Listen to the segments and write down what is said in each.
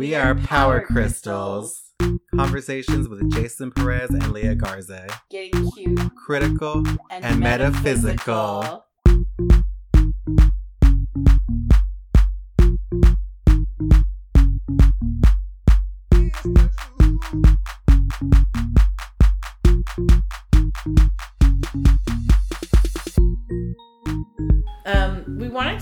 We are Power Crystals. Conversations with Jason Perez and Leah Garza. Getting cute Critical and metaphysical. Um,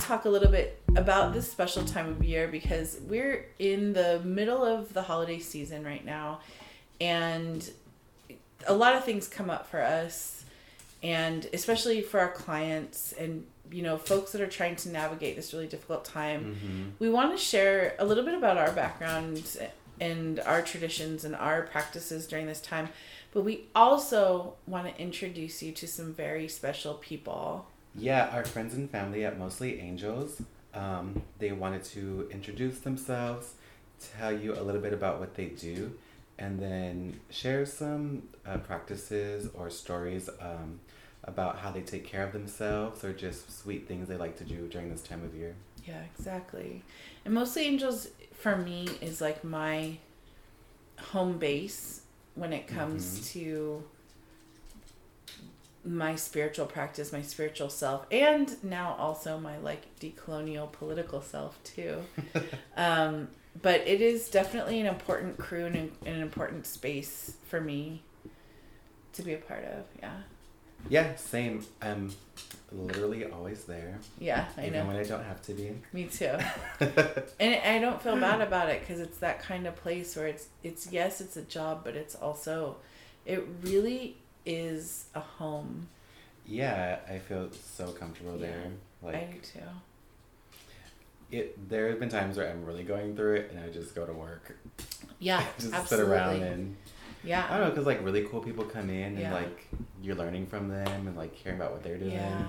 talk a little bit about this special time of year because we're in the middle of the holiday season right now, and a lot of things come up for us, and especially for our clients and you know folks that are trying to navigate this really difficult time. Mm-hmm. We want to share a little bit about our backgrounds and our traditions and our practices during this time, but we also want to introduce you to some very special people. Yeah, our friends and family at Mostly Angels, um, they wanted to introduce themselves, tell you a little bit about what they do, and then share some uh, practices or stories um, about how they take care of themselves or just sweet things they like to do during this time of year. Yeah, exactly. And mostly angels for me is like my home base when it comes to my spiritual practice, my spiritual self, and now also my like decolonial political self too. um, but it is definitely an important crew and an, an important space for me to be a part of. Yeah. Yeah, same. I'm literally always there, Yeah, I even know. when I don't have to be. Me too. and I don't feel bad about it because it's that kind of place where it's it's yes, it's a job, but it's also it really is a home. yeah, I feel so comfortable Yeah, there. I do too. it, there have been times where I'm really going through it, and I just go to work, Yeah, just absolutely. sit around and yeah. I don't know, cause like really cool people come in and Yeah. like you're learning from them and like hearing about what they're doing, yeah.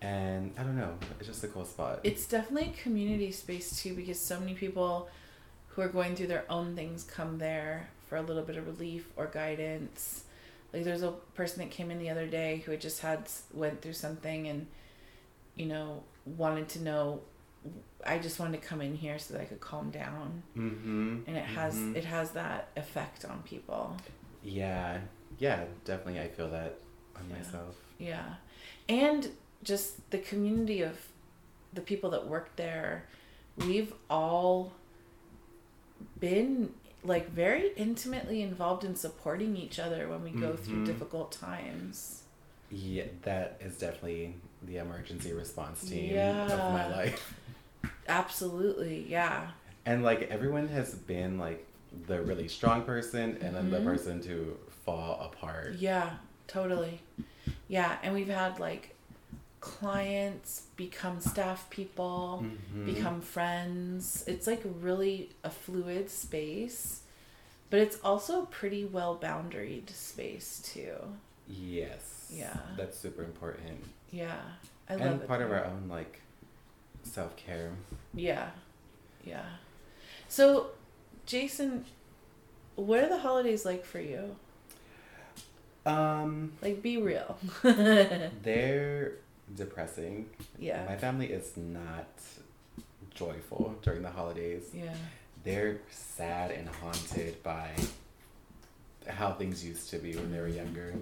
and I don't know, it's just a cool spot. It's definitely a community space too because so many people who are going through their own things come there for a little bit of relief or guidance. Like there's a person that came in the other day who had just had went through something and you know wanted to know I just wanted to come in here so that I could calm down. mm-hmm. And it has mhm. it has that effect on people. Yeah, yeah, definitely. I feel that on Yeah. myself. Yeah. And just the community of the people that work there, we've all been like very intimately involved in supporting each other when we go through Mhm. difficult times. Yeah, that is definitely the emergency response team of my life. Absolutely. Yeah. And like everyone has been like the really strong person and then the Mhm. person to fall apart. Yeah, totally. Yeah, and we've had like clients become staff people, Mhm. become friends. It's like really a fluid space, but it's also a pretty well boundaried space too. Yes. Yeah. That's super important. Yeah, I love and it. part of our own like self care. Yeah, yeah. So, Jason, what are the holidays like for you? Um, Like, be real. they're depressing. yeah, My family is not joyful during the holidays. yeah, They're sad and haunted by how things used to be when they were younger.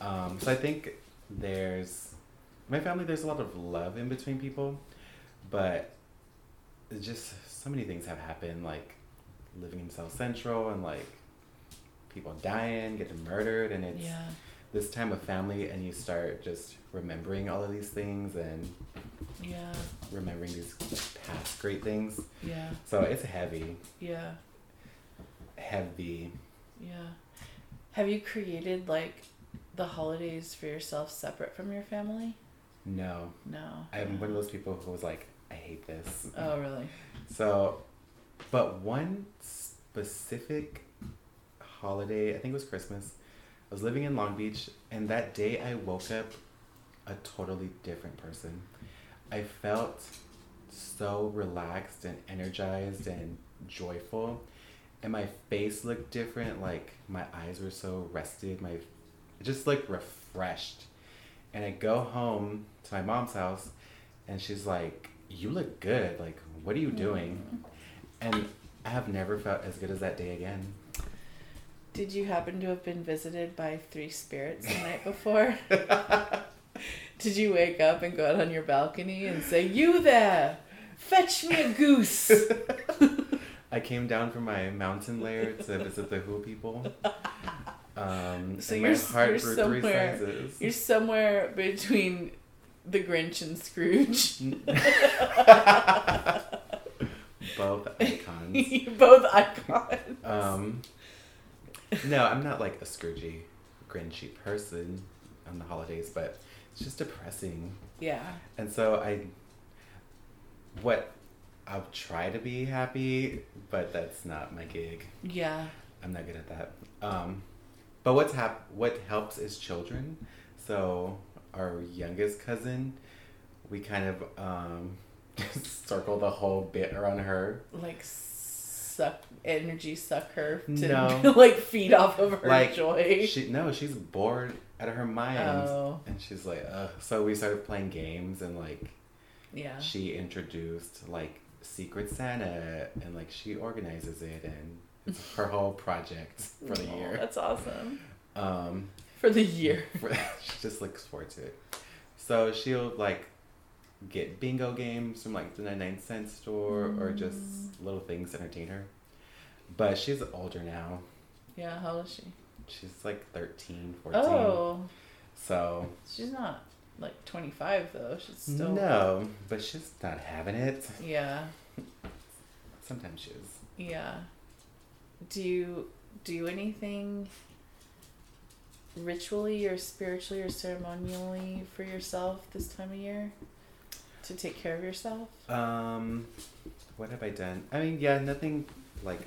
Um, so I think there's my family. There's a lot of love in between people, but it's just so many things have happened, like living in South Central and like people dying, getting murdered, and it's yeah, this time of family, and you start just remembering all of these things and yeah, remembering these past great things. yeah, So it's heavy, yeah, heavy. yeah. Have you created like the holidays for yourself separate from your family? No, No. I'm one of those people who was like, I hate this. Oh, really? So, but one specific holiday, I think it was Christmas. I was living in Long Beach, and that day I woke up a totally different person. I felt so relaxed and energized and joyful, and my face looked different. Like my eyes were so rested, my just like refreshed. And I go home to my mom's house, and she's like, "You look good. Like, what are you doing?" Mm. And I have never felt as good as that day again. Did you happen to have been visited by three spirits the night before? Did you wake up and go out on your balcony and say, You there! Fetch me a goose! I came down from my mountain lair to visit the Who people. Um, So you're you're somewhere-. You're somewhere between the Grinch and Scrooge. Both icons. Both icons. Um, no, I'm not like a Scroogey, Grinchy person on the holidays, but it's just depressing. Yeah. And so I, what, I'll try to be happy, but that's not my gig. Yeah. I'm not good at that. Um, but what's hap- what helps is children. So our youngest cousin, we kind of um, circle the whole bit around her. Like suck energy suck her to No. like feed off of her Like joy. she no, she's bored out of her mind, Oh. and she's like, Ugh. so we started playing games, and like yeah. she introduced like Secret Santa, and like she organizes it, and it's her whole project for the Aw, year. That's awesome. Um, For the year. she just looks forward to it. So she'll like get bingo games from like the 99 cent store or just Mm. little things to entertain her. But she's older now. Yeah, how old is she? She's like 13, 14. Oh. So, She's not like 25 though. She's still. no, but she's not having it. Yeah. Sometimes she is. Yeah. Do you do anything ritually or spiritually or ceremonially for yourself this time of year to take care of yourself? Um, what have I done? I mean, yeah, nothing like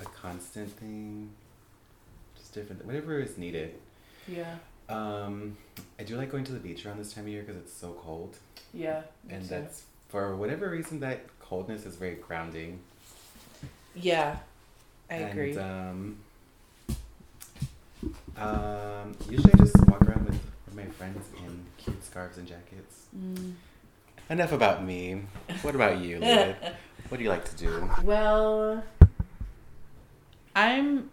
a constant thing. Just different, whatever is needed. Yeah. Um, I do like going to the beach around this time of year because it's so cold, Yeah. and too. that's for whatever reason that coldness is very grounding. Yeah. I and, agree. Um, um, usually I just walk around my friends in cute scarves and jackets. Mm. Enough about me. What about you, Lilith? what do you like to do? Well, I'm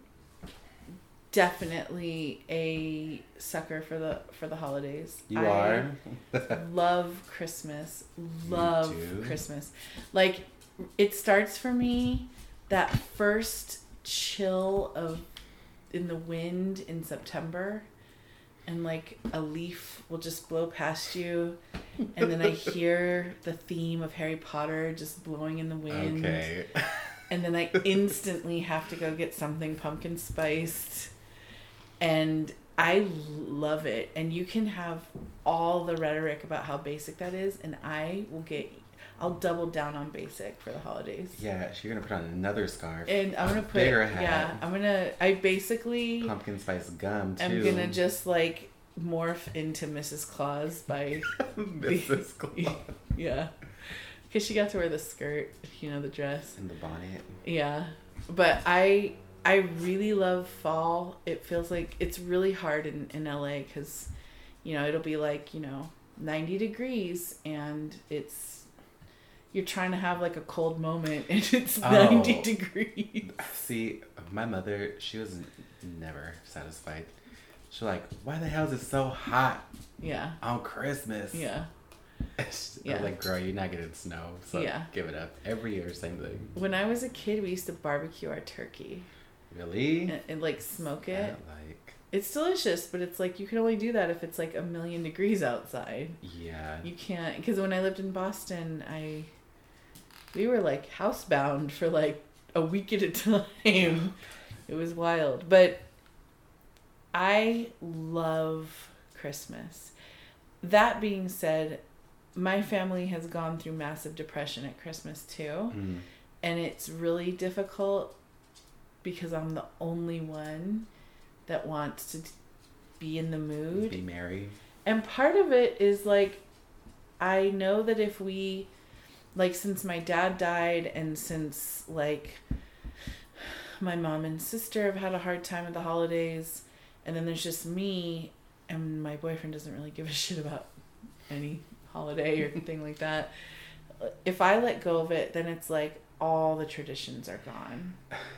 definitely a sucker for the for the holidays. You I are. love Christmas. Love. Christmas. Like it starts for me that first chill of in the wind in September and like a leaf will just blow past you and then I hear the theme of Harry Potter just blowing in the wind Okay. and then I instantly have to go get something pumpkin spiced. And I love it. And you can have all the rhetoric about how basic that is, and I will get, I'll double down on basic for the holidays. Yeah, so you're gonna put on another scarf. And I'm gonna put, bigger hat. yeah, I'm gonna, I basically Pumpkin spice gum too. am gonna just like morph into Mrs. Claus by, Mrs. Claus. yeah. Because she got to wear the skirt, you know, the dress. And the bonnet. Yeah. But I I really love fall. It feels like it's really hard in in LA cuz you know, it'll be like, you know, 90 degrees and it's you're trying to have like a cold moment and it's Oh. 90 degrees. See, my mother, she was never satisfied. She's like, why the hell is it so hot Yeah. on Christmas? Yeah. Yeah. like, girl, you're not getting snow, so Yeah. give it up. Every year, same thing. When I was a kid, we used to barbecue our turkey Really? and, and like smoke it. like. It's delicious, but it's like you can only do that if it's like a million degrees outside. Yeah. You can't because when I lived in Boston, I we were like housebound for like a week at a time. It was wild, but I love Christmas. That being said, my family has gone through massive depression at Christmas too, Mm. and it's really difficult because I'm the only one that wants to be in the mood. Be merry. And part of it is like, I know that if we, like, since my dad died and since, like, my mom and sister have had a hard time at the holidays, and then there's just me, and my boyfriend doesn't really give a shit about any holiday or anything like that. If I let go of it, then it's like all the traditions are gone.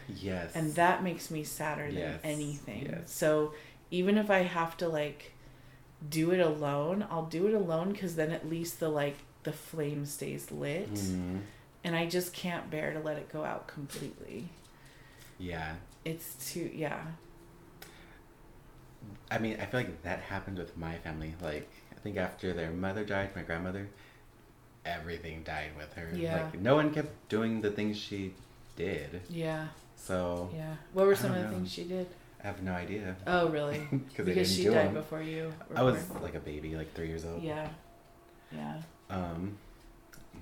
Yes. And that makes me sadder Yes, than anything. yes. So even if I have to like do it alone, I'll do it alone because then at least the like the flame stays lit. Mhm. And I just can't bear to let it go out completely. Yeah. It's too yeah. I mean, I feel like that happened with my family. Like, I think after their mother died, my grandmother, everything died with her. Yeah. Like, no one kept doing the things she did. Yeah. So, Yeah. What were some of the know. things she did? I have no idea. Oh really? because didn't she do died them. before you. I was like a baby, like three years old. Yeah. Yeah. Um,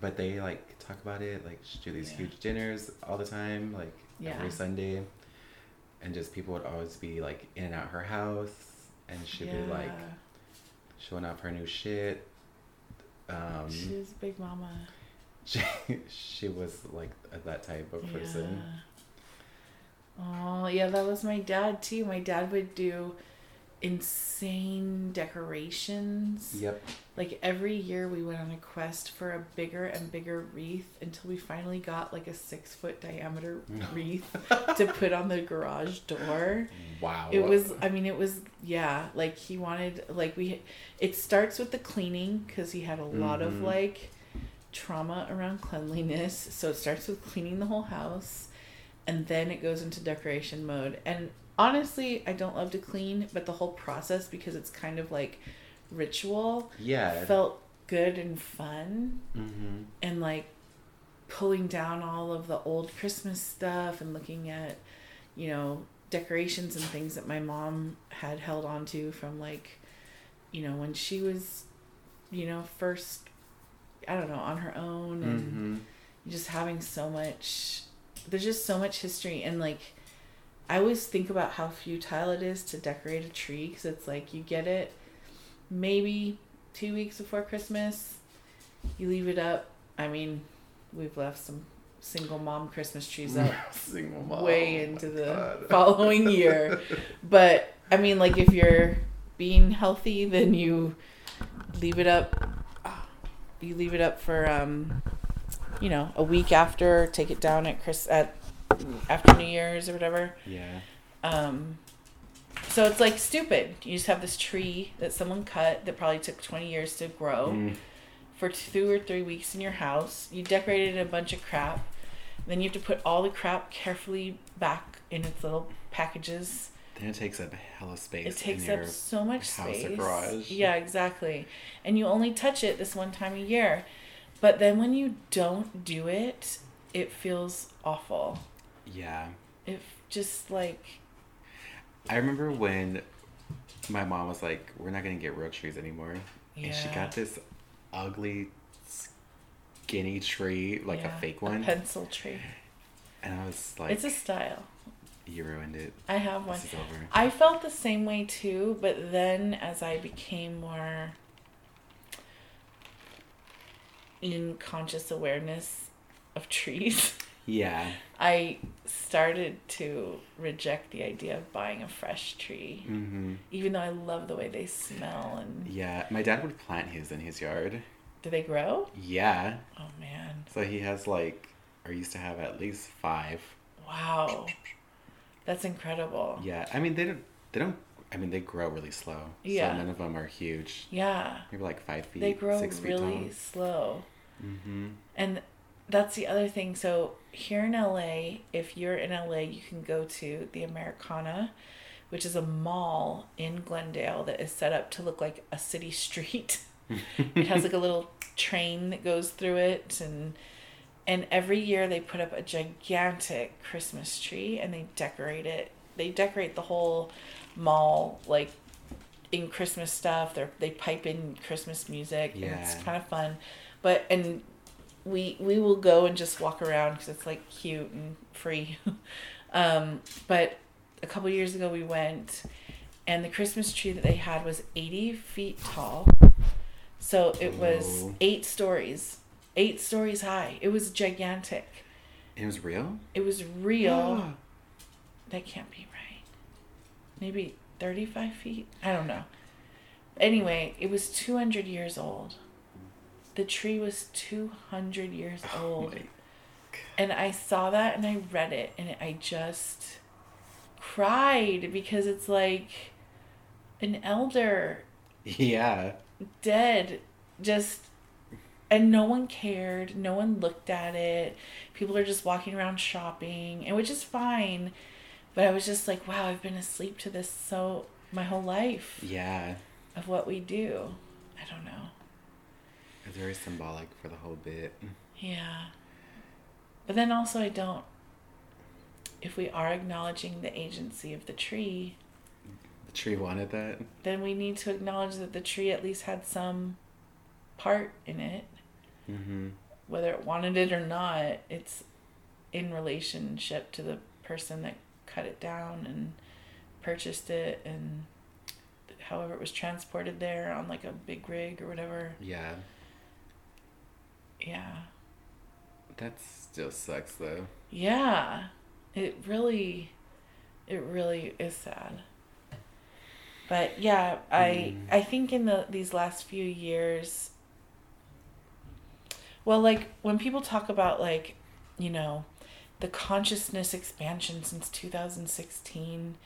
but they like talk about it. Like, she do these Yeah. huge dinners all the time, like Yeah. every Sunday, and just people would always be like in and out her house, and she'd be like showing off her new shit. Um, She's a big mama. she she was like that type of person. Oh yeah, that was my dad too. My dad would do insane decorations. Yep. Like every year we went on a quest for a bigger and bigger wreath until we finally got like a six foot diameter wreath to put on the garage door. Wow. It was, I mean, it was, yeah, like he wanted, like we, it starts with the cleaning because he had a lot of Mhm. like trauma around cleanliness. So it starts with cleaning the whole house and then it goes into decoration mode. And honestly, I don't love to clean, but the whole process, because it's kind of like ritual, Yeah. felt good and fun mm-hmm. and like pulling down all of the old Christmas stuff and looking at, you know, decorations and things that my mom had held on to from like, you know, when she was, you know, first, I don't know, on her own and Mm-hmm. just having so much, there's just so much history and like, I always think about how futile it is to decorate a tree because it's like you get it maybe two weeks before Christmas, you leave it up. I mean, we've left some single mom Christmas trees up Single mom. way Oh into my the following year. But I mean, like if you're being healthy, then you leave it up. You leave it up for um, you know, a week after. Take it down at Chris at after New Year's or whatever. Yeah. Um, so it's like stupid. You just have this tree that someone cut that probably took 20 years to grow Mm. for two or three weeks in your house. You decorated a bunch of crap. Then you have to put all the crap carefully back in its little packages. Then it takes up hella space. It takes up so much house or space. garage. Yeah, exactly. And you only touch it this one time a year. But then when you don't do it, it feels awful. Yeah. It just like I remember when my mom was like, "We're not gonna get real trees anymore," and she got this ugly, skinny tree, like yeah, a fake one, pencil tree. and I was like, it's a style. "You ruined it. I have one. This is over." I felt the same way too, but then as I became more in conscious awareness of trees, Yeah. I started to reject the idea of buying a fresh tree, Mm-hmm. even though I love the way they smell and Yeah. My dad would plant his in his yard. do they grow? Yeah. Oh man. So he has like, or used to have at least five. Wow. That's incredible. Yeah. I mean, they don't. They don't. I mean, they grow really slow. Yeah. So none of them are huge. Yeah. Maybe like five feet. They grow six feet really slow. Mm-hmm. And that's the other thing. So here in LA, if you're in LA, you can go to the Americana, which is a mall in Glendale that is set up to look like a city street. it has like a little train that goes through it and and every year they put up a gigantic Christmas tree and they decorate it. They decorate the whole mall like in Christmas stuff. They they pipe in Christmas music. And it's kind of fun. But and we we will go and just walk around because it's like cute and free. um, but a couple years ago we went, and the Christmas tree that they had was eighty feet tall. So it was Whoa. eight stories, eight stories high. It was gigantic. It was real. It was real. that can't be right. Maybe thirty-five feet. I don't know. Anyway, it was two hundred years old. The tree was two hundred years Oh old. my And I saw that and I read it and I just cried because it's like an elder Yeah. dead just and no one cared no one looked at it people are just walking around shopping and which is fine but i was just like wow i've been asleep to this so my whole life Yeah. of what we do i don't know It's very symbolic for the whole bit. yeah but then also i don't if we are acknowledging the agency of the tree The tree wanted that. then we need to acknowledge that the tree at least had some part in it Mm-hmm. whether it wanted it or not, it's in relationship to the person that cut it down and purchased it and however it was transported there on like a big rig or whatever. Yeah. Yeah. That still sucks though. Yeah. It really it really is sad. But yeah, I Mm. I think in the these last few years well like when people talk about like, you know, the consciousness expansion since 2016,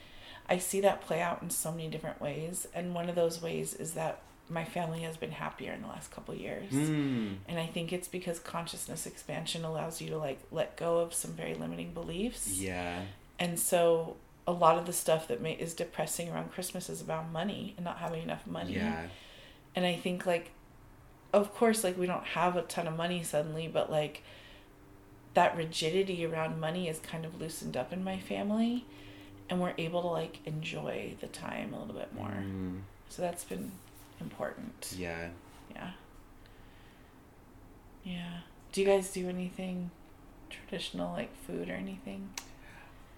I see that play out in so many different ways and one of those ways is that my family has been happier in the last couple years. Mm. And I think it's because consciousness expansion allows you to like let go of some very limiting beliefs. Yeah. And so a lot of the stuff that may, is depressing around Christmas is about money and not having enough money. Yeah. And I think like of course like we don't have a ton of money suddenly, but like that rigidity around money is kind of loosened up in my family and we're able to like enjoy the time a little bit more. Mm. So that's been important. Yeah. Yeah. Yeah. Do you guys do anything traditional like food or anything?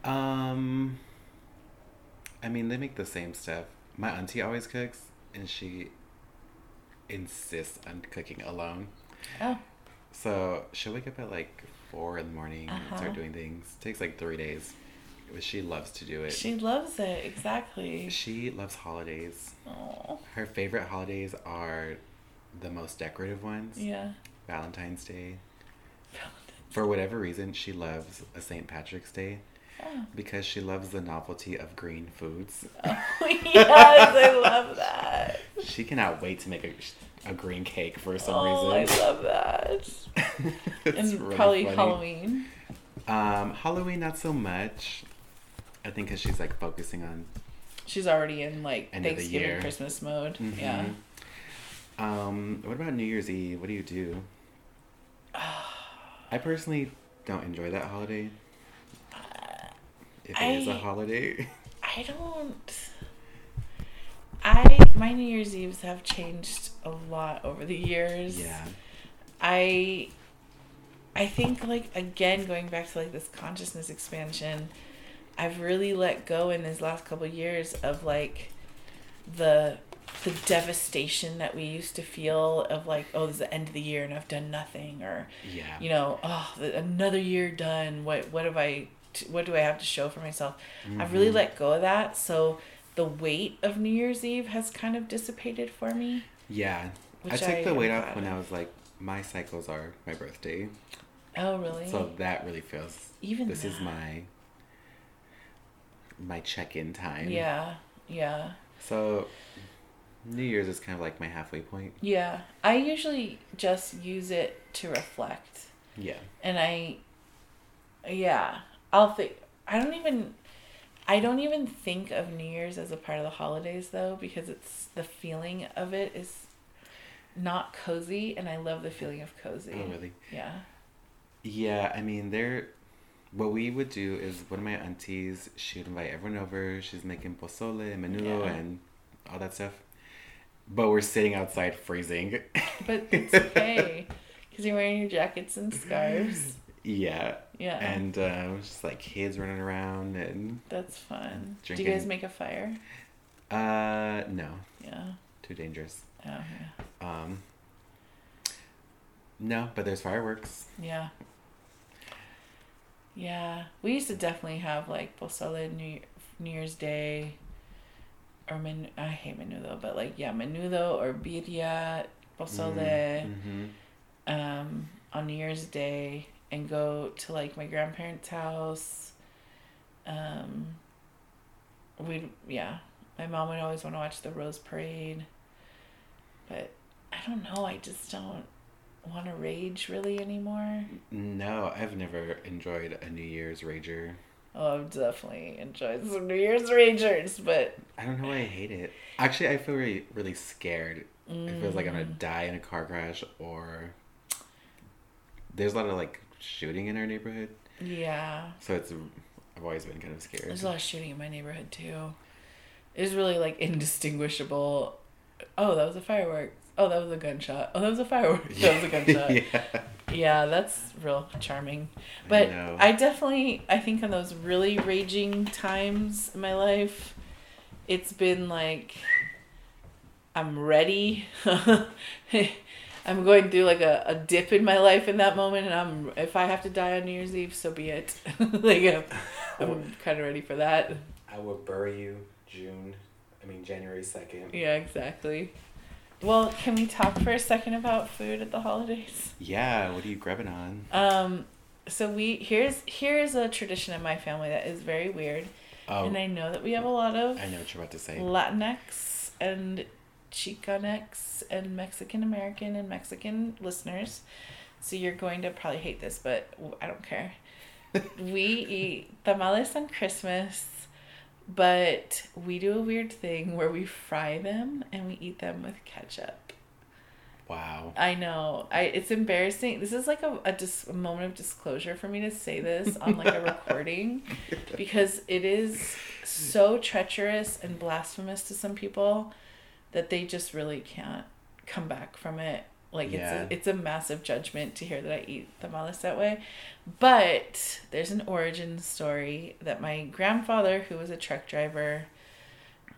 Um. I mean, they make the same stuff. My auntie always cooks, and she insists on cooking alone. Oh. So she'll wake up at like four in the morning and Uh-huh. start doing things. takes like three days. She loves to do it. She loves it, exactly. She loves holidays. Oh. Her favorite holidays are the most decorative ones. Yeah. Valentine's Day. For whatever reason, she loves a St. Patrick's Day Oh. because she loves the novelty of green foods. oh yes, I love that. She cannot wait to make a, a green cake for some reason. oh, I love that. It's and really probably funny. Halloween. Um, Halloween, not so much. I think because she's like focusing on. She's already in like End of the Thanksgiving year. Christmas mode. Mhm. Yeah. Um, what about New Year's Eve? What do you do? I personally don't enjoy that holiday. If it is a holiday. I don't. I my New Year's Eves have changed a lot over the years. yeah. I I think like again going back to like this consciousness expansion, I've really let go in these last couple years of like the the devastation that we used to feel of like oh this is the end of the year and I've done nothing or Yeah. you know oh another year done what what have I what do I have to show for myself I've really Mhm. let go of that so the weight of New Year's Eve has kind of dissipated for me Yeah. I took I the weight off when of. I was like, my cycles are my birthday. oh really So that really feels. even this is that. My. My check-in time. Yeah, yeah, So, New Year's is kind of like my halfway point. yeah. I usually just use it to reflect, Yeah. and I, yeah, I'll think. I don't even, I don't even think of New Year's as a part of the holidays though, because it's the feeling of it is not cozy, and I love the feeling of cozy. Oh, really? Yeah. Yeah, I mean, they're. What we would do is one of my aunties, she'd invite everyone over. She's making pozole and menudo Yeah. and all that stuff. But we're sitting outside freezing. But it's okay, because you're wearing your jackets and scarves. yeah. Yeah. And um, just like kids running around and. That's fun. Do you guys make a fire? Uh, no. Yeah. Too dangerous. Oh, yeah. Um, no, but there's fireworks. Yeah. Yeah. We used to definitely have like pozole New New Year's Day or men I hate menudo, but like yeah, menudo or birria, pozole Mm-hmm. um on New Year's Day and go to like my grandparents' house. Um, we yeah, my mom would always want to watch the Rose Parade, but I don't know. I just don't want to rage really anymore. No, I've never enjoyed a New Year's rager. Oh, I've definitely enjoyed some New Year's ragers, but I don't know why I hate it. Actually, I feel really, really scared. It feels like I'm gonna Mm. die in a car crash or there's a lot of like shooting in our neighborhood, yeah, so it's I've always been kind of scared. there's a lot of shooting in my neighborhood too. It's really like indistinguishable. Oh, that was a firework. Oh, that was a gunshot. Oh, that was a firework. That was a gunshot. yeah. Yeah, that's real charming. But know. I, definitely, I think in those really raging times in my life, it's been like, I'm ready. I'm going through like a, a dip in my life in that moment, and I'm if I have to die on New Year's Eve, so be it. like I'm, I'm kind of ready for that. I will bury you June. I mean January second. Yeah, exactly. Well, can we talk for a second about food at the holidays? Yeah. What are you grabbing on? Um, so we here's here's a tradition in my family that is very weird, Oh, and I know that we have a lot of I know what you're about to say. Latinx and Chicanx and Mexican American and Mexican listeners. So you're going to probably hate this, but I don't care. we eat tamales on Christmas, but we do a weird thing where we fry them and we eat them with ketchup. Wow. I know. I it's embarrassing. This is like a a, dis, a moment of disclosure for me to say this on like a recording because it is so treacherous and blasphemous to some people that they just really can't come back from it. Like Yeah. it's a, it's a massive judgment to hear that I eat tamales that way. But there's an origin story that my grandfather, who was a truck driver,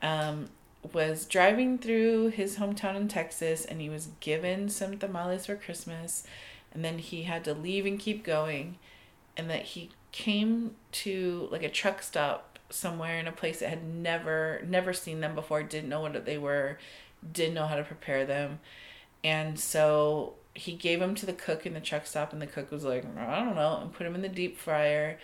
um, was driving through his hometown in Texas and he was given some tamales for Christmas and then he had to leave and keep going and that he came to like a truck stop somewhere in a place that had never never seen them before didn't know what they were didn't know how to prepare them and so he gave them to the cook in the truck stop and the cook was like i don't know and put them in the deep fryer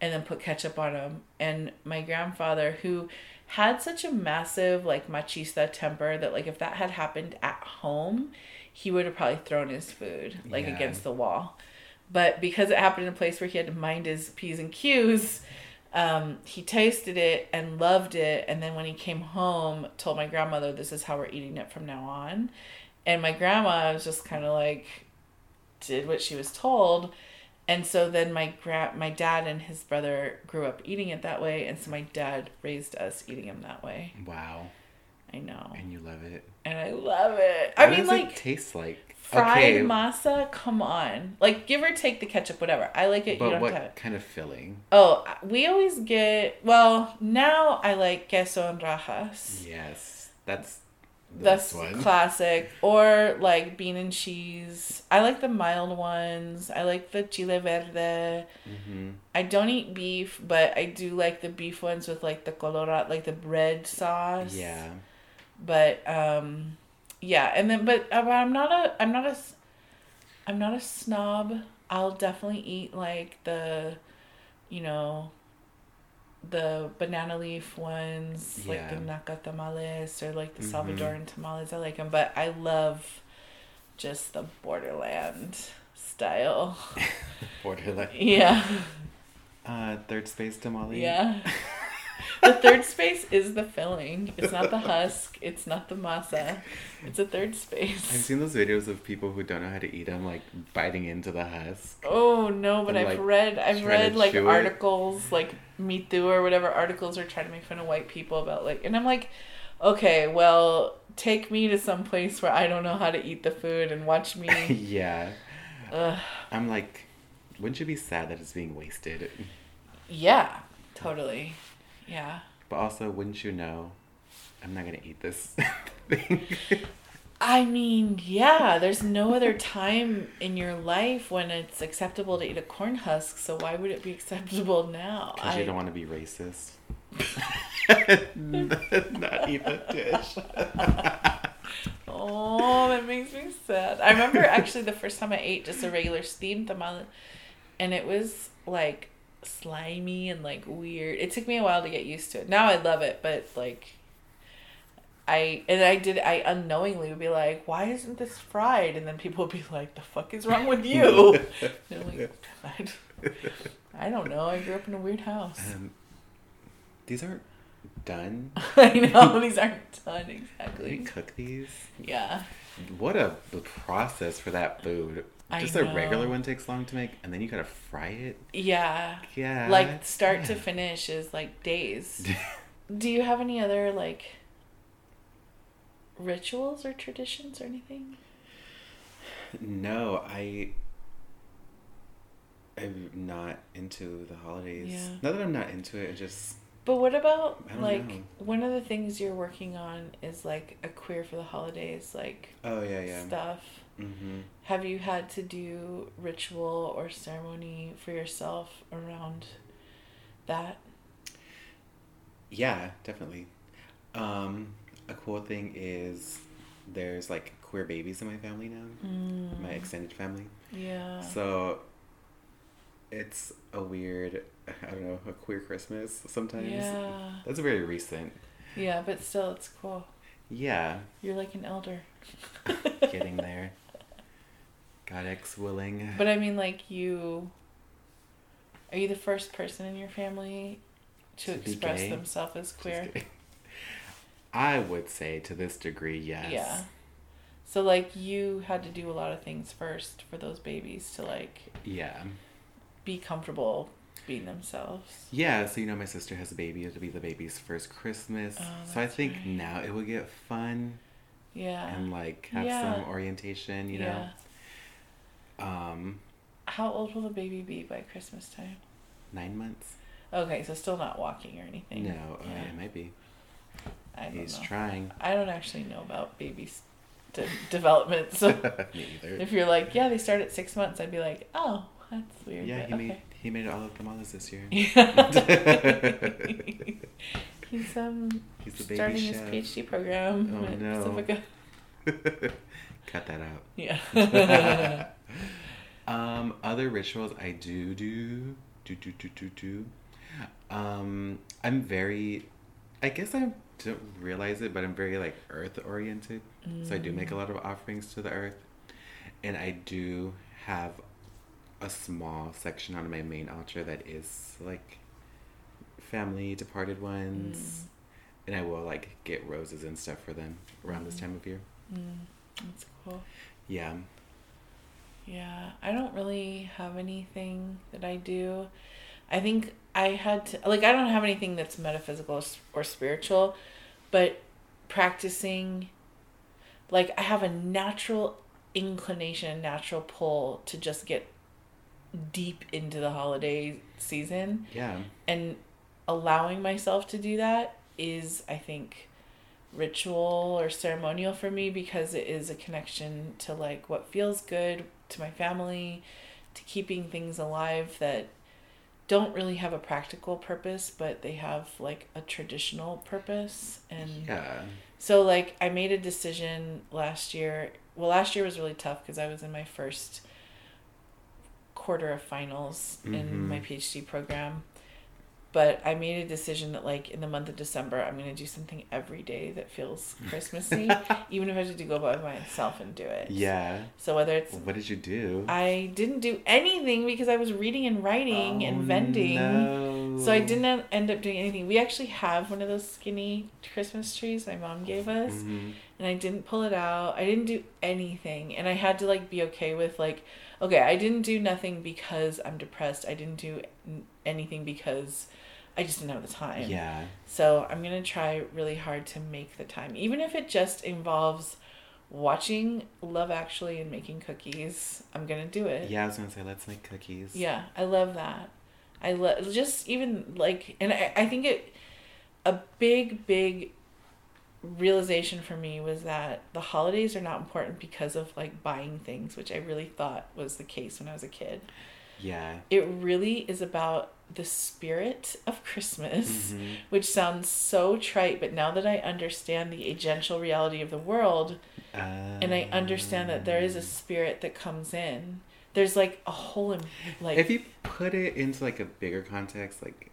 and then put ketchup on them and my grandfather who had such a massive like machista temper that like if that had happened at home he would have probably thrown his food like Yeah. against the wall. But because it happened in a place where he had to mind his p's and q's um, he tasted it and loved it. And then when he came home told my grandmother this is how we're eating it from now on and my grandma was just kind of like did what she was told. And so then my gra- my dad and his brother grew up eating it that way. And so my dad raised us eating them that way. Wow. i know. And you love it. and i love it. I mean like it taste like? fried okay, masa come on. Like give or take the ketchup whatever. I like it you but don't what have kind of filling? oh uh, we always get well now i like queso and rajas. Yes, that's That's one. classic. Or like bean and cheese. I like the mild ones. I like the chile verde. hmm I don't eat beef, but I do like the beef ones with like the colorado, like the bread sauce. Yeah. But um, yeah, and then but, uh, I'm not a I'm not a I'm not a snob. I'll definitely eat like the, you know, the banana leaf ones, like the Yeah. nacatamales or like the Mhm. Salvadoran tamales. I like them, but I love just the borderland style. borderland. Yeah, Uh, third space tamale. yeah. the third space is the filling. It's not the husk. It's not the masa. It's a third space. I've seen those videos of people who don't know how to eat them, like biting into the husk. Oh no, but And, I've like, read I've read like chew it. articles like Me Too or whatever articles are trying to make fun of white people about like and I'm like, okay, well, take me to some place where I don't know how to eat the food and watch me. yeah. Ugh. I'm like, wouldn't you be sad that it's being wasted? Yeah, totally. Yeah. But also, wouldn't you know, I'm not gonna eat this thing. I mean, yeah, there's no other time in your life when it's acceptable to eat a corn husk, so why would it be acceptable now? Because I- you don't want to be racist. not eat the dish. Oh, that makes me sad. I remember actually the first time I ate just a regular steamed tamale, and it was like slimy and like weird. It took me a while to get used to it. Now I love it, but like I and I did I unknowingly would be like, why isn't this fried? And then people would be like, the fuck is wrong with you? and I'm like, I, I don't know. I grew up in a weird house. Um, these aren't done. I know these aren't done Let me exactly. cook these. Yeah. What a the process for that food. I Just a regular one takes long to make, and then you gotta fry it. Yeah. Yeah. Like start to finish is like days. Do you have any other like rituals or traditions or anything? No, I. I'm not into the holidays. Yeah. Not that I'm not into it. It just But what about like know. one of the things you're working on is like a queer for the holidays like oh yeah yeah. stuff. Mm-hmm. Have you had to do ritual or ceremony for yourself around that? Yeah, definitely. Um, a cool thing is there's like queer babies in my family now, Mm, my extended family. yeah. So it's a weird, I don't know, a queer Christmas sometimes. Yeah. That's very recent. Yeah, but still it's cool. Yeah, You're like an elder. getting there. God X willing. But I mean, like you. Are you the first person in your family to, To express themselves as queer? I would say to this degree, yes. Yeah. So like you had to do a lot of things first for those babies to like Yeah. be comfortable being themselves. Yeah, so you know my sister has a baby. It'll be the baby's first Christmas. Oh, so I think right. now it will get fun Yeah. and like have Yeah. some orientation, you know. Um, How old will the baby be by Christmas time? nine months? Okay, so still not walking or anything. No, uh, Yeah. it might be. I don't He's know. trying. I don't actually know about babies de- development. So if you're like, yeah, they start at six months, I'd be like, oh, that's weird. Yeah, he made he made all of the Tamales this year. He's um He's the baby starting chef. his PhD program Oh, no. Cut that out. Yeah. Um, other rituals I do do do do do do do. Um, I'm very, I guess I don't realize it, but I'm very like earth oriented. So I do make a lot of offerings to the earth, and I do have a small section on my main altar that is like family departed ones, and I will like get roses and stuff for them around this Mm. time of year. Mm, that's cool. Yeah. Yeah, I don't really have anything that I do. I think I had to like I don't have anything that's metaphysical or spiritual, but practicing like I have a natural inclination, a natural pull to just get deep into the holiday season Yeah. and allowing myself to do that is I think ritual or ceremonial for me because it is a connection to like what feels good to my family to keeping things alive that don't really have a practical purpose but they have like a traditional purpose and Yeah. so like I made a decision last year. Well, last year was really tough because I was in my first quarter of finals in Mhm. my PhD program. But I made a decision that like in the month of December I'm gonna do something every day that feels Christmassy, even if I have to go by myself and do it. Yeah. So whether it's What did you do? I didn't do anything because I was reading and writing and Oh, vending. no. So I didn't end up doing anything. We actually have one of those skinny Christmas trees my mom gave us, Mhm. and I didn't pull it out. I didn't do anything, and I had to like be okay with like, okay, I didn't do nothing because I'm depressed. I didn't do anything because I just didn't have the time. Yeah. So I'm gonna try really hard to make the time, even if it just involves watching Love Actually and making cookies. I'm gonna do it. Yeah, I was gonna say let's make cookies. Yeah, I love that. I love just even like, and I, I think it, a big, big realization for me was that the holidays are not important because of like buying things, which I really thought was the case when I was a kid. Yeah. It really is about the spirit of Christmas, Mhm. which sounds so trite, but now that I understand the agential reality of the world, and I understand that there is a spirit that comes in. there's like a whole like if you put it into like a bigger context, like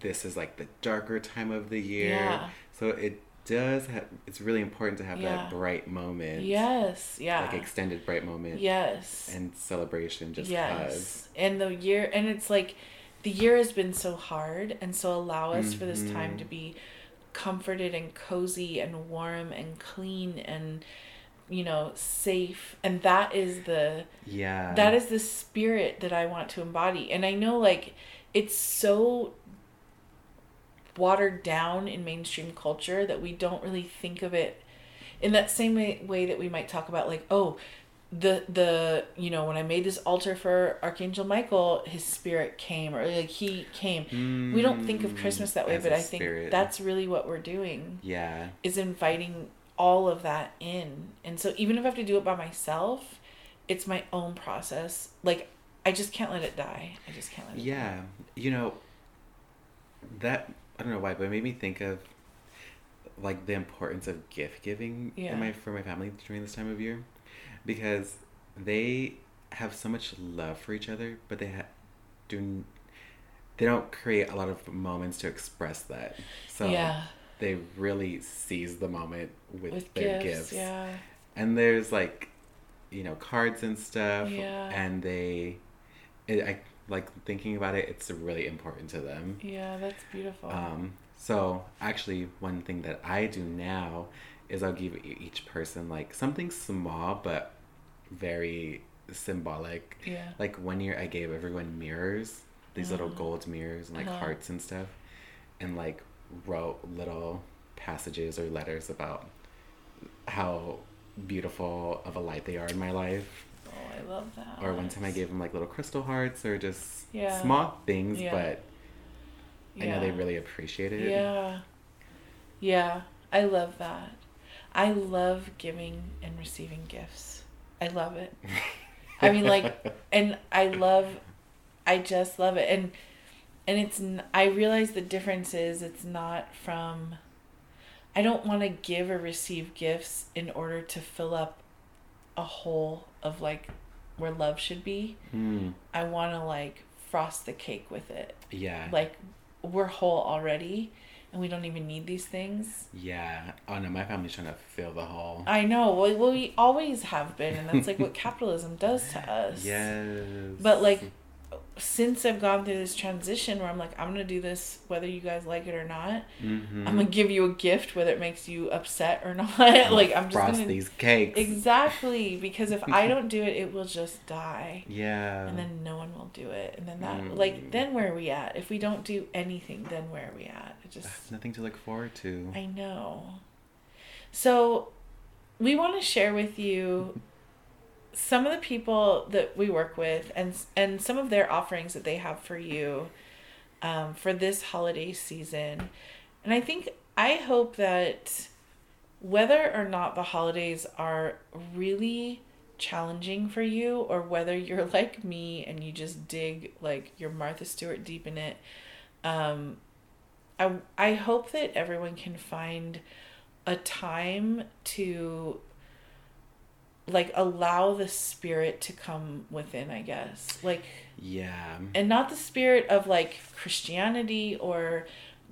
this is like the darker time of the year. Yeah. So it does have. It's really important to have Yeah. that bright moment. yes, yeah. Like extended bright moment. yes. And celebration just yes. cause. And the year and it's like the year has been so hard and so allow us for this time to mm-hmm. be comforted and cozy and warm and clean and you know safe and that is the Yeah. that is the spirit that I want to embody. And I know like it's so watered down in mainstream culture that we don't really think of it in that same way, way that we might talk about like oh the the you know when I made this altar for Archangel Michael his spirit came or like he came. we don't think of Mm, Christmas that way, but i think spirit. that's really what we're doing Yeah. is inviting all of that in. And so even if I have to do it by myself, it's my own process. Like I just can't let it die. I just can't let it Yeah. You know, that, I don't know why, but it made me think of like the importance of gift giving Yeah. in my, for my family during this time of year. Because they have so much love for each other, but they ha- do they don't create a lot of moments to express that. So yeah. they really seize the moment with, With their gifts, gifts. yeah. And there's like, you know, cards and stuff. Yeah. And they, it, I like thinking about it. It's really important to them. Yeah, that's beautiful. Um, so actually, one thing that I do now is I'll give each person like something small but very symbolic. yeah. Like one year, I gave everyone mirrors, these little Uh-huh. gold mirrors and like Uh-huh. hearts and stuff, and like wrote little passages or letters about how beautiful of a light they are in my life. Oh, I love that. Or one time I gave them like little crystal hearts or just Yeah. small things, Yeah. but I know they really appreciate it. Yeah. Yeah, I love that. I love giving and receiving gifts. I love it. I mean, like, and I love, I just love it. And, and it's, I realize the difference is it's not from, I don't want to give or receive gifts in order to fill up a hole of like where love should be. Hmm. I want to like frost the cake with it. yeah. Like, we're whole already and we don't even need these things. yeah. Oh no, my family's trying to fill the hole. I know. Well, well, we always have been, and that's like what capitalism does to us. yes. But like, since I've gone through this transition where I'm like, I'm gonna do this whether you guys like it or not. Mhm. I'm gonna give you a gift whether it makes you upset or not. like I'm just frost gonna these cakes. exactly because if I don't do it, it will just die, Yeah. and then no one will do it, and then that Mm. like then where are we at? If we don't do anything, then where are we at? It just That's nothing to look forward to. I know. So, we want to share with you some of the people that we work with and and some of their offerings that they have for you um, for this holiday season. And I think I hope that whether or not the holidays are really challenging for you or whether you're like me and you just dig like your Martha Stewart deep in it um I I hope that everyone can find a time to like allow the spirit to come within, I guess. Like Yeah. and not the spirit of like Christianity or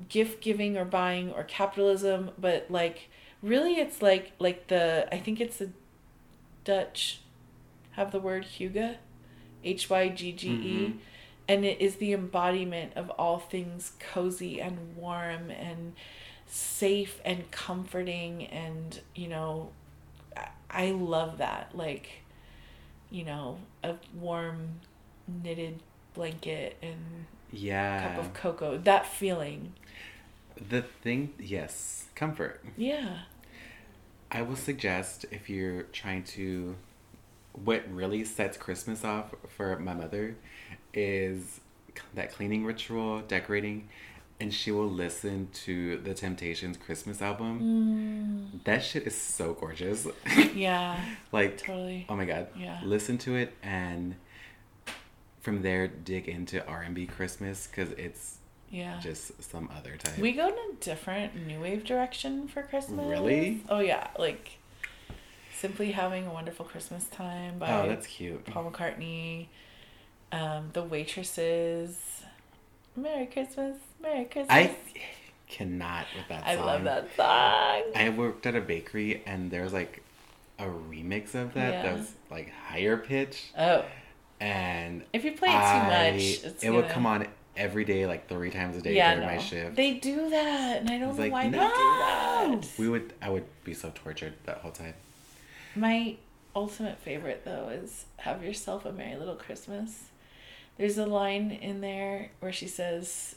gift giving or buying or capitalism, but like really it's like like the I think it's the Dutch have the word hygge, H Y G G E, Mhm. and it is the embodiment of all things cozy and warm and safe and comforting and you know I- love that like you know a warm knitted blanket and Yeah. cup of cocoa that feeling The thing, yes, comfort. yeah I will suggest if you're trying to, what really sets Christmas off for my mother is that cleaning ritual, decorating, and she will listen to the Temptations Christmas album. That shit is so gorgeous. yeah like, totally oh my god, Yeah. listen to it and from there dig into R&B Christmas because it's yeah just some other type. we go in a different new wave direction for christmas Really? oh yeah like Simply having a wonderful Christmas time by Oh, that's cute. Paul McCartney. Um, the waitresses. Merry Christmas, Merry Christmas. I cannot with that song. I love that song. I worked at a bakery and there's like a remix of that Yeah. that was like higher pitch oh, and if you play it too I- much, it's it would gonna- come on every day like three times a day Yeah, during my shift. They do that, and I I don't was know like, why no! they do that. We would I would be so tortured that whole time. My ultimate favorite though is "Have yourself a merry little Christmas." There's a line in there where she says,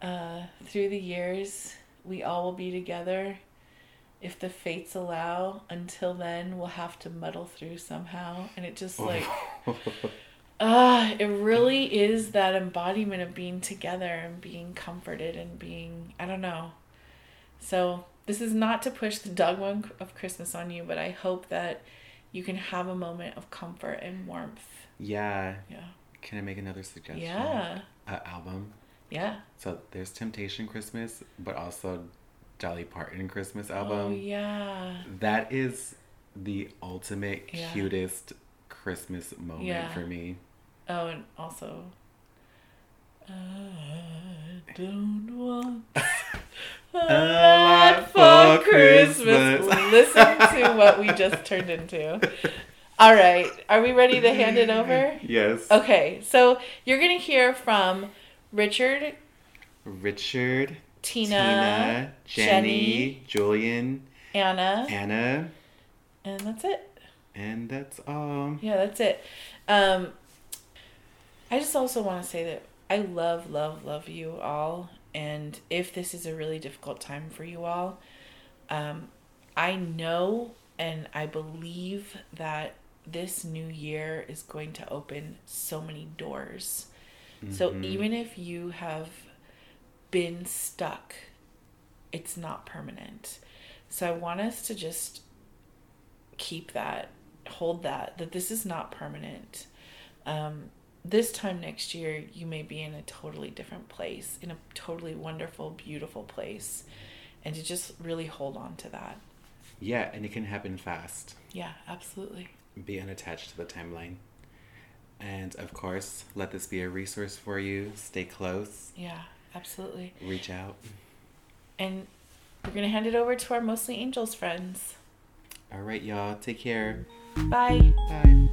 uh, "Through the years, we all will be together. If the fates allow, until then, we'll have to muddle through somehow." And it just like, ah, it really is that embodiment of being together and being comforted and being, I don't know. So this is not to push the dogma of Christmas on you, but I hope that you can have a moment of comfort and warmth. yeah. Yeah. Can I make another suggestion? Yeah. A album. Yeah. So there's Temptation Christmas, but also Dolly Parton Christmas Oh album. yeah. That is the ultimate Yeah. cutest Christmas moment Yeah. for me. Oh, and also. I don't want a lot for Christmas. Christmas. Listen to what we just turned into. All right, are we ready to hand it over? Yes. Okay, so you're gonna hear from Richard, Richard, Tina, Tina, Jenny, Julian, Anna, Anna, and that's it. and that's all. Yeah, that's it. Um, I just also want to say that I love, love, love you all. And if this is a really difficult time for you all, um, I know and I believe that this new year is going to open so many doors. So Mhm. even if you have been stuck, it's not permanent. So I want us to just keep that, hold that, that this is not permanent. Um, this time next year, you may be in a totally different place, in a totally wonderful, beautiful place. And to just really hold on to that. Yeah, and it can happen fast. Yeah, absolutely. Be unattached to the timeline. And of course, let this be a resource for you. Stay close. Yeah, absolutely. Reach out. And we're going to hand it over to our Mostly Angels friends. All right, y'all. Take care. Bye. Bye.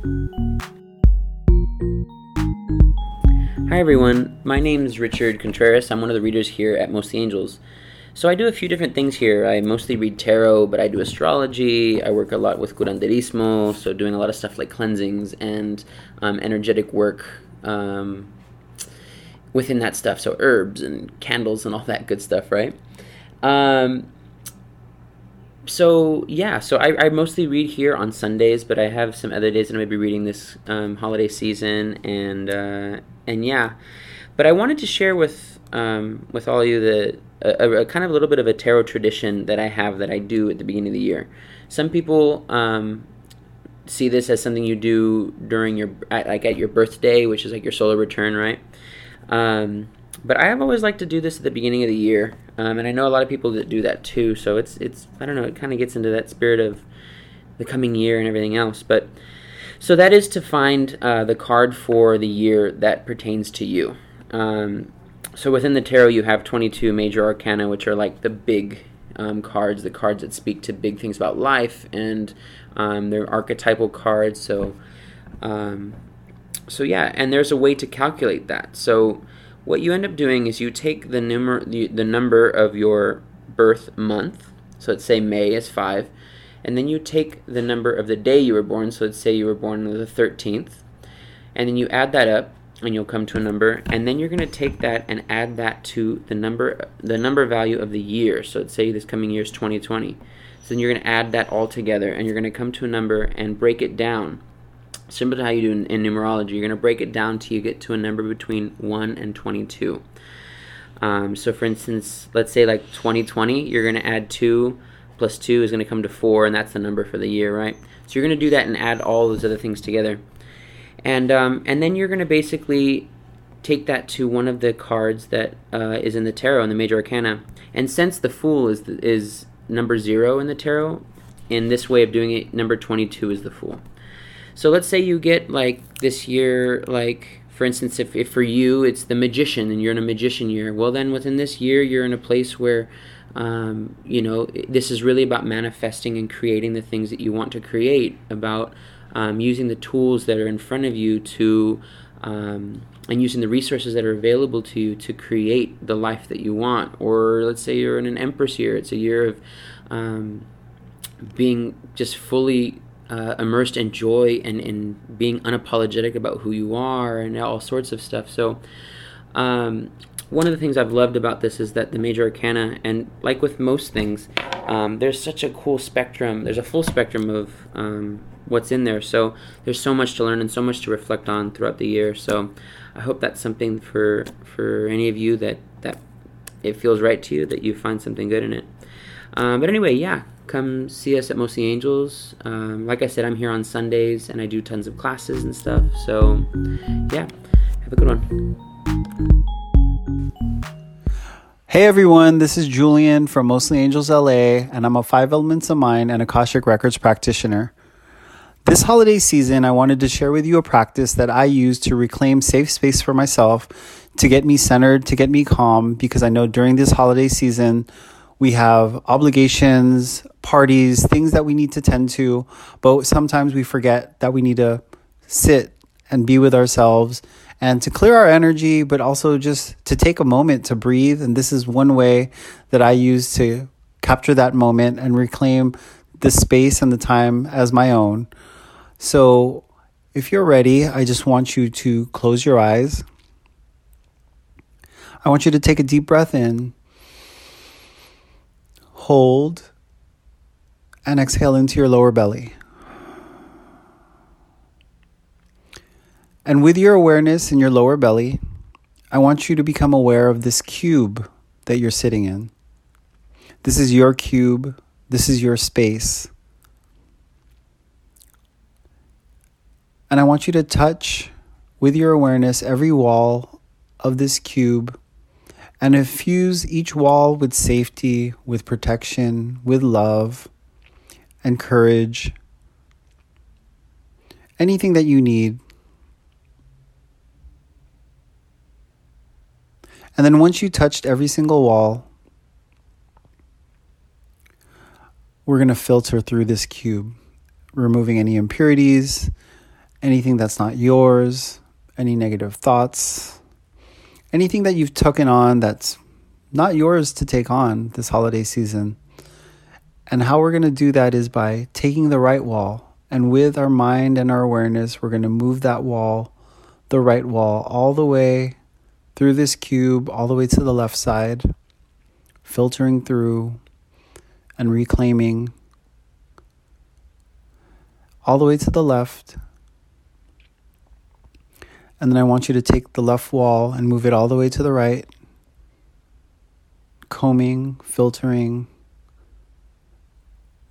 Hi everyone, my name is Richard Contreras. I'm one of the readers here at Mostly Angels. So I do a few different things here. I mostly read tarot, but I do astrology. I work a lot with curanderismo, so doing a lot of stuff like cleansings and um, energetic work um, within that stuff. So herbs and candles and all that good stuff, right? Um, so yeah, so I, I mostly read here on Sundays, but I have some other days that I may be reading this um, holiday season, and uh, and yeah, but I wanted to share with um, with all you the a, a kind of a little bit of a tarot tradition that I have that I do at the beginning of the year. Some people um, see this as something you do during your at, like at your birthday, which is like your solar return, right? Um, but I have always liked to do this at the beginning of the year, um, and I know a lot of people that do that too. So it's it's I don't know, it kind of gets into that spirit of the coming year and everything else. But so that is to find uh, the card for the year that pertains to you. Um, so within the tarot, you have 22 major arcana, which are like the big um, cards, the cards that speak to big things about life, and um, they're archetypal cards. So, um, so yeah, and there's a way to calculate that. So, what you end up doing is you take the number the, the number of your birth month. So let's say May is five, and then you take the number of the day you were born. So let's say you were born on the 13th, and then you add that up, and you'll come to a number. And then you're going to take that and add that to the number the number value of the year. So let's say this coming year is 2020. So then you're going to add that all together, and you're going to come to a number and break it down. Similar to how you do in, in numerology, you're going to break it down till you get to a number between 1 and 22. Um, so, for instance, let's say like 2020, you're going to add 2 plus 2 is going to come to 4, and that's the number for the year, right? So, you're going to do that and add all those other things together. And, um, and then you're going to basically take that to one of the cards that uh, is in the tarot in the major arcana. And since the Fool is, is number 0 in the tarot, in this way of doing it, number 22 is the Fool. So let's say you get like this year, like for instance, if, if for you it's the magician and you're in a magician year, well, then within this year, you're in a place where, um, you know, this is really about manifesting and creating the things that you want to create, about um, using the tools that are in front of you to, um, and using the resources that are available to you to create the life that you want. Or let's say you're in an Empress year, it's a year of um, being just fully uh, immersed in joy and in being unapologetic about who you are and all sorts of stuff. So, um, one of the things I've loved about this is that the major arcana, and like with most things, um, there's such a cool spectrum. There's a full spectrum of um, what's in there. So there's so much to learn and so much to reflect on throughout the year. So I hope that's something for for any of you that that it feels right to you that you find something good in it. Um, but anyway, yeah, come see us at Mostly Angels. Um, like I said, I'm here on Sundays and I do tons of classes and stuff. So, yeah, have a good one. Hey everyone, this is Julian from Mostly Angels LA, and I'm a Five Elements of Mind and Akashic Records practitioner. This holiday season, I wanted to share with you a practice that I use to reclaim safe space for myself, to get me centered, to get me calm, because I know during this holiday season, we have obligations, parties, things that we need to tend to, but sometimes we forget that we need to sit and be with ourselves and to clear our energy, but also just to take a moment to breathe. And this is one way that I use to capture that moment and reclaim the space and the time as my own. So, if you're ready, I just want you to close your eyes. I want you to take a deep breath in hold, and exhale into your lower belly. And with your awareness in your lower belly, I want you to become aware of this cube that you're sitting in. This is your cube, this is your space. And I want you to touch with your awareness every wall of this cube and infuse each wall with safety, with protection, with love and courage. Anything that you need. And then once you touched every single wall, we're going to filter through this cube, removing any impurities, anything that's not yours, any negative thoughts, anything that you've taken on that's not yours to take on this holiday season. And how we're going to do that is by taking the right wall. And with our mind and our awareness, we're going to move that wall, the right wall, all the way through this cube, all the way to the left side, filtering through and reclaiming all the way to the left and then I want you to take the left wall and move it all the way to the right, combing, filtering,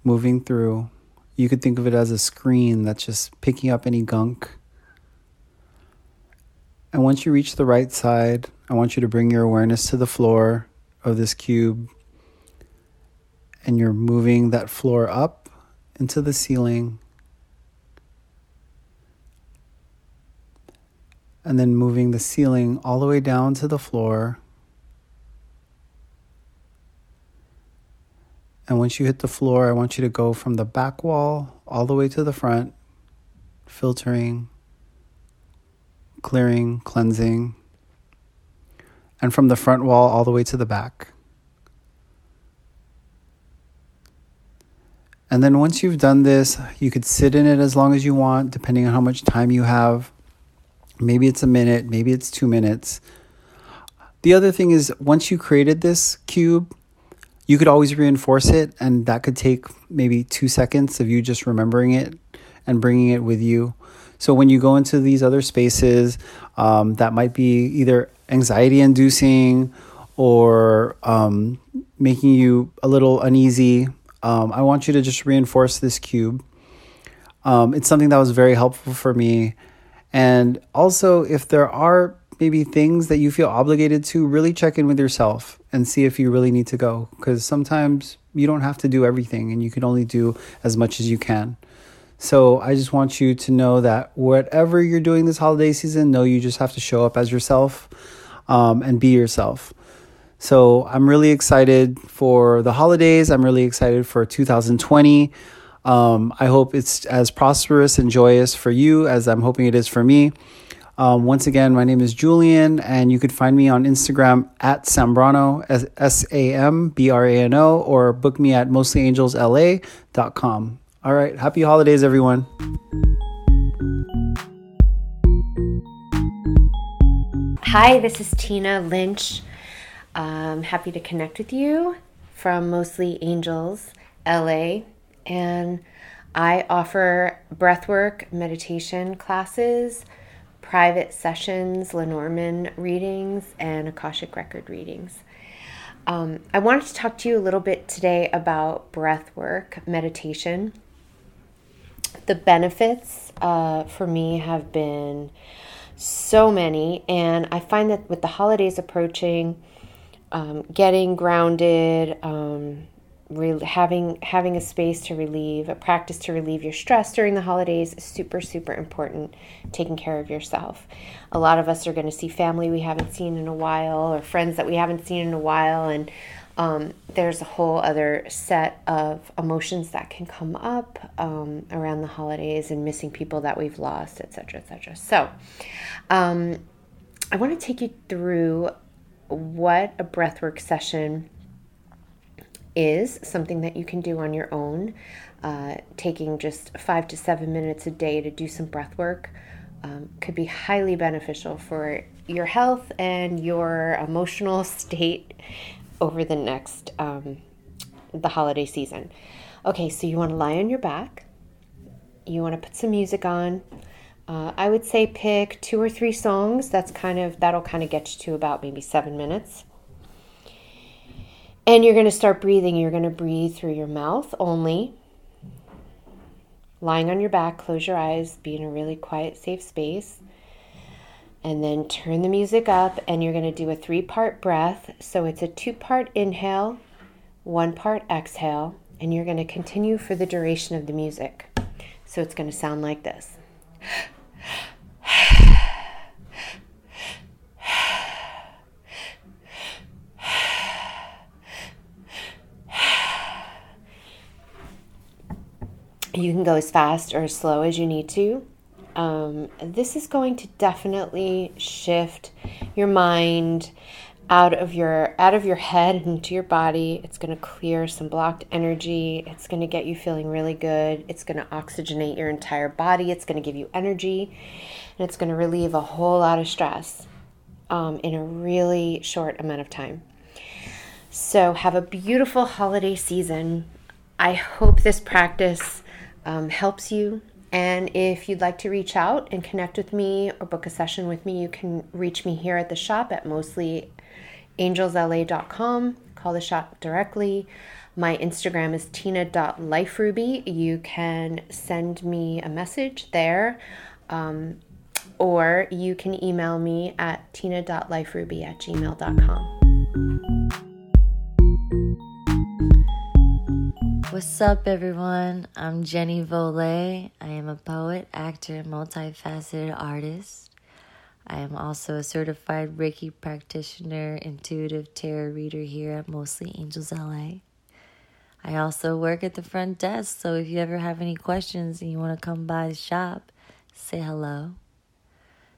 moving through. You could think of it as a screen that's just picking up any gunk. And once you reach the right side, I want you to bring your awareness to the floor of this cube. And you're moving that floor up into the ceiling and then moving the ceiling all the way down to the floor. And once you hit the floor, I want you to go from the back wall all the way to the front, filtering, clearing, cleansing, and from the front wall all the way to the back. And then once you've done this, you could sit in it as long as you want, depending on how much time you have. Maybe it's a minute, maybe it's two minutes. The other thing is, once you created this cube, you could always reinforce it, and that could take maybe two seconds of you just remembering it and bringing it with you. So when you go into these other spaces, um, that might be either anxiety inducing or um, making you a little uneasy. Um, I want you to just reinforce this cube. Um, it's something that was very helpful for me And also, if there are maybe things that you feel obligated to, really check in with yourself and see if you really need to go. Because sometimes you don't have to do everything and you can only do as much as you can. So I just want you to know that whatever you're doing this holiday season, know you just have to show up as yourself um, and be yourself. So I'm really excited for the holidays. I'm really excited for 2020. Um, I hope it's as prosperous and joyous for you as I'm hoping it is for me. Um, once again, my name is Julian, and you could find me on Instagram at Sambrano, S A M B R A N O, or book me at mostlyangelsla.com. All right, happy holidays, everyone. Hi, this is Tina Lynch. I'm happy to connect with you from Mostly Angels LA, and I offer breathwork meditation classes private sessions, Lenormand readings, and Akashic Record readings. Um, I wanted to talk to you a little bit today about breath work, meditation. The benefits uh, for me have been so many, and I find that with the holidays approaching, um, getting grounded, um, re- having having a space to relieve, a practice to relieve your stress during the holidays is super super important. Taking care of yourself. A lot of us are going to see family we haven't seen in a while, or friends that we haven't seen in a while, and um, there's a whole other set of emotions that can come up um, around the holidays and missing people that we've lost, etc., etc. So, um, I want to take you through what a breathwork session is something that you can do on your own, uh, taking just five to seven minutes a day to do some breath work. Um, could be highly beneficial for your health and your emotional state over the next um, the holiday season. Okay, so you want to lie on your back. You want to put some music on. Uh, I would say pick two or three songs. That's kind of that'll kind of get you to about maybe seven minutes. And you're going to start breathing. You're going to breathe through your mouth only. Lying on your back, close your eyes, be in a really quiet, safe space. And then turn the music up, and you're going to do a three part breath. So it's a two part inhale, one part exhale, and you're going to continue for the duration of the music. So it's going to sound like this. You can go as fast or as slow as you need to. Um, this is going to definitely shift your mind out of your out of your head into your body. It's going to clear some blocked energy. It's going to get you feeling really good. It's going to oxygenate your entire body. It's going to give you energy, and it's going to relieve a whole lot of stress um, in a really short amount of time. So have a beautiful holiday season. I hope this practice um, helps you. And if you'd like to reach out and connect with me or book a session with me, you can reach me here at the shop at mostlyangelsla.com. Call the shop directly. My Instagram is tina.liferuby. You can send me a message there. Um, or you can email me at tina.liferuby at gmail.com. What's up, everyone? I'm Jenny Volée. I am a poet, actor, and multifaceted artist. I am also a certified Reiki practitioner, intuitive tarot reader here at Mostly Angels LA. I also work at the front desk, so if you ever have any questions and you want to come by the shop, say hello.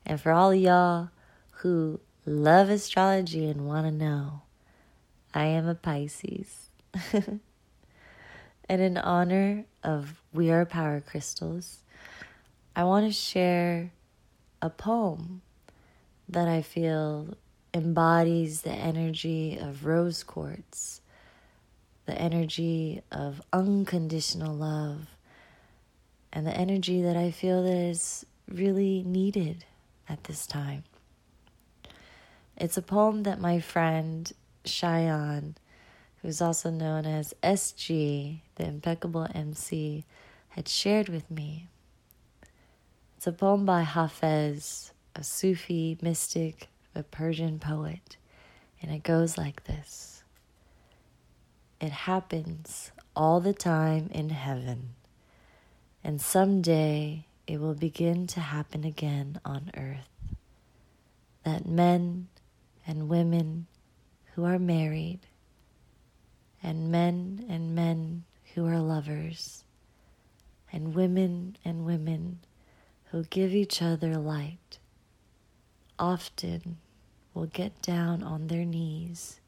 And for all y'all who love astrology and want to know, I am a Pisces. And in honor of We Are Power Crystals, I want to share a poem that I feel embodies the energy of rose quartz, the energy of unconditional love, and the energy that I feel that is really needed at this time. It's a poem that my friend Cheyenne who's also known as SG, the impeccable MC, had shared with me. It's a poem by Hafez, a Sufi mystic, a Persian poet, and it goes like this It happens all the time in heaven, and someday it will begin to happen again on earth. That men and women who are married, and men and men who are lovers, and women and women who give each other light, often will get down on their knees,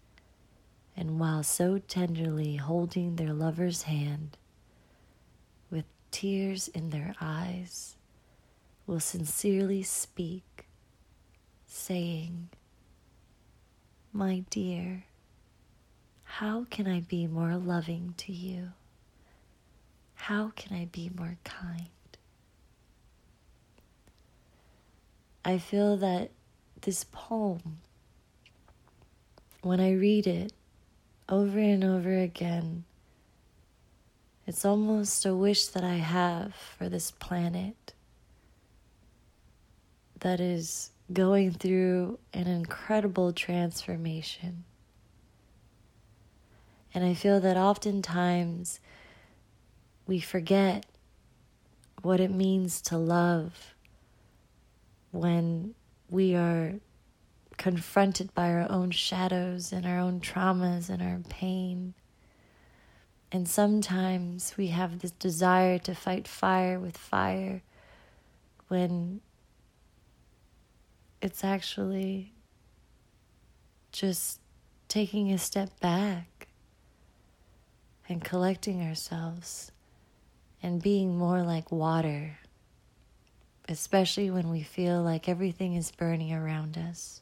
and while so tenderly holding their lover's hand, with tears in their eyes, will sincerely speak, saying, My dear, how can I be more loving to you? How can I be more kind? I feel that this poem, when I read it over and over again, it's almost a wish that I have for this planet that is going through an incredible transformation. And I feel that oftentimes we forget what it means to love when we are confronted by our own shadows and our own traumas and our pain. And sometimes we have this desire to fight fire with fire when it's actually just taking a step back and collecting ourselves and being more like water especially when we feel like everything is burning around us.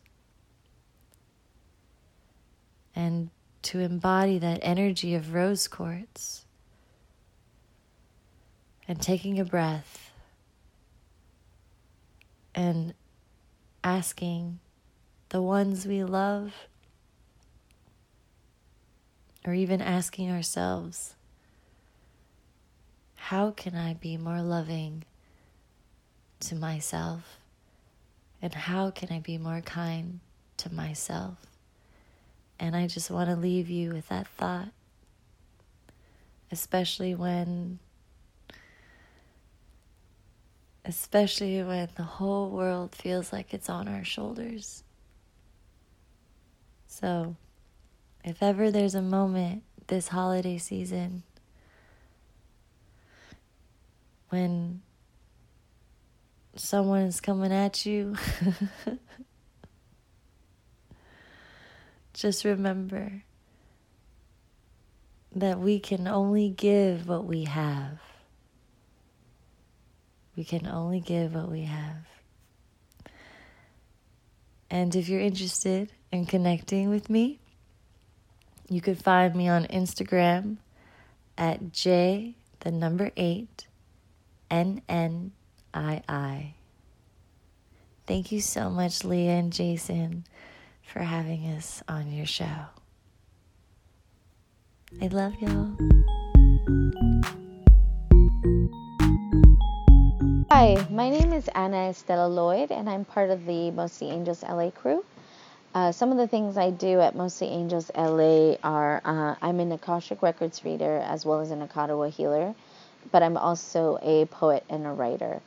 And to embody that energy of rose quartz and taking a breath and asking the ones we love, or even asking ourselves, how can I be more loving? to myself? And how can I be more kind to myself? And I just want to leave you with that thought, especially when especially when the whole world feels like it's on our shoulders. So, if ever there's a moment this holiday season when someone is coming at you, just remember that we can only give what we have. We can only give what we have. And if you're interested in connecting with me, you could find me on Instagram at J, the number eight, N N I I. Thank you so much, Leah and Jason, for having us on your show. I love y'all. Hi, my name is Anna Estella Lloyd, and I'm part of the Mostly Angels LA crew. Uh, some of the things I do at Mostly Angels LA are uh, I'm an Akashic Records reader as well as an Akadawa healer, but I'm also a poet and a writer.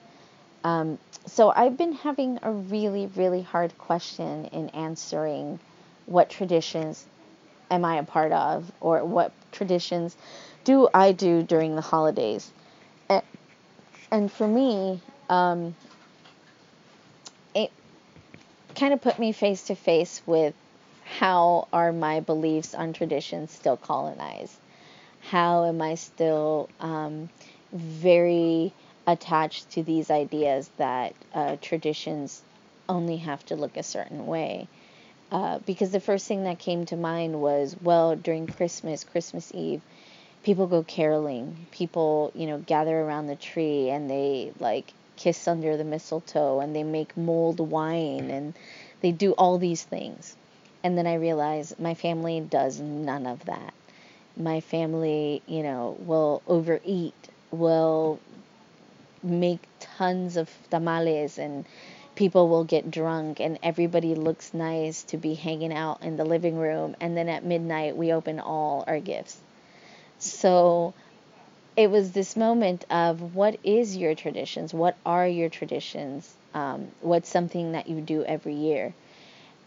Um, so I've been having a really, really hard question in answering what traditions am I a part of or what traditions do I do during the holidays. And, for me, um, kind of put me face to face with how are my beliefs on traditions still colonized? How am I still um, very attached to these ideas that uh, traditions only have to look a certain way. Uh, because the first thing that came to mind was, well, during Christmas, Christmas Eve, people go caroling. People, you know, gather around the tree and they like kiss under the mistletoe and they make mulled wine and they do all these things. And then I realize my family does none of that. My family, you know, will overeat, will make tons of tamales and people will get drunk and everybody looks nice to be hanging out in the living room and then at midnight we open all our gifts so it was this moment of what is your traditions what are your traditions um, what's something that you do every year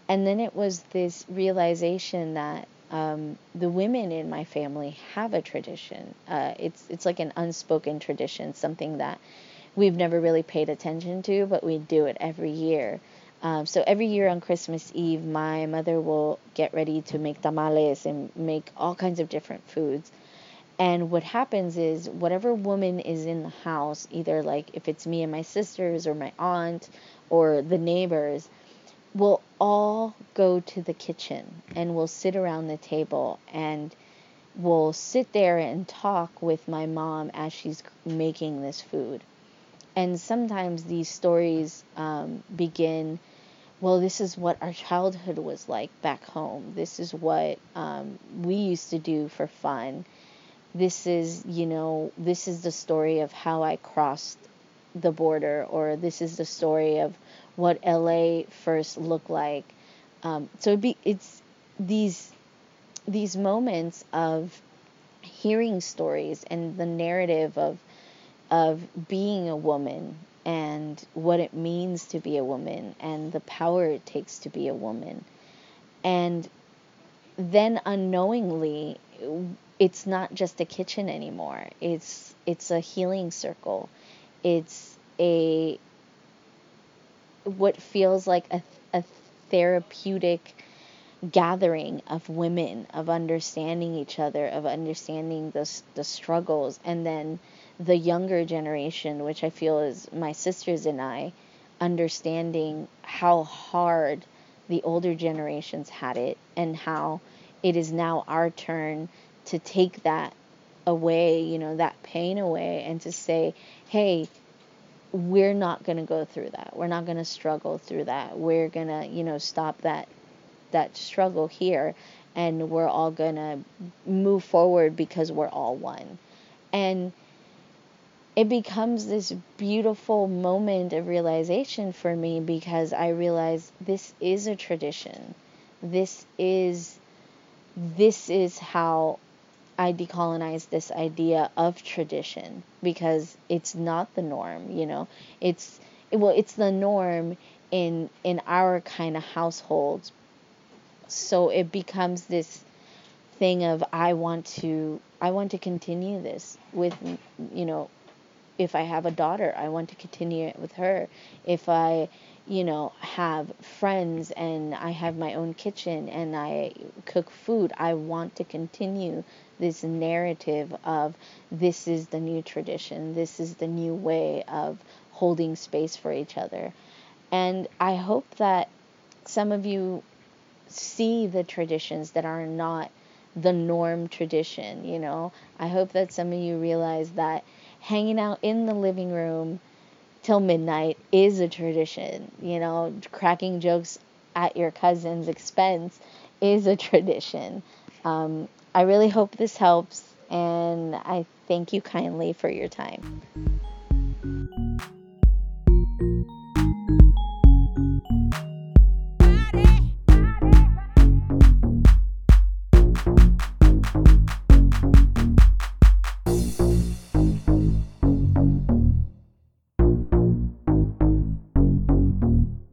and then it was this realization that um, the women in my family have a tradition. Uh, it's it's like an unspoken tradition, something that we've never really paid attention to, but we do it every year. Um, so every year on Christmas Eve, my mother will get ready to make tamales and make all kinds of different foods. And what happens is, whatever woman is in the house, either like if it's me and my sisters or my aunt or the neighbors, will all go to the kitchen and we'll sit around the table and we'll sit there and talk with my mom as she's making this food. And sometimes these stories um, begin well, this is what our childhood was like back home. This is what um, we used to do for fun. This is, you know, this is the story of how I crossed the border, or this is the story of what LA first looked like. Um, so be, it's these these moments of hearing stories and the narrative of of being a woman and what it means to be a woman and the power it takes to be a woman. And then unknowingly it's not just a kitchen anymore. It's it's a healing circle. It's a what feels like a, a therapeutic gathering of women, of understanding each other, of understanding the, the struggles, and then the younger generation, which I feel is my sisters and I, understanding how hard the older generations had it and how it is now our turn to take that away, you know, that pain away and to say, hey, we're not going to go through that. We're not going to struggle through that. We're going to, you know, stop that that struggle here and we're all going to move forward because we're all one. And it becomes this beautiful moment of realization for me because I realize this is a tradition. This is this is how I decolonize this idea of tradition because it's not the norm, you know. It's well, it's the norm in in our kind of households. So it becomes this thing of I want to I want to continue this with you know if I have a daughter, I want to continue it with her. If I you know, have friends and I have my own kitchen and I cook food. I want to continue this narrative of this is the new tradition, this is the new way of holding space for each other. And I hope that some of you see the traditions that are not the norm tradition, you know. I hope that some of you realize that hanging out in the living room till midnight is a tradition. You know, cracking jokes at your cousin's expense is a tradition. Um, I really hope this helps, and I thank you kindly for your time.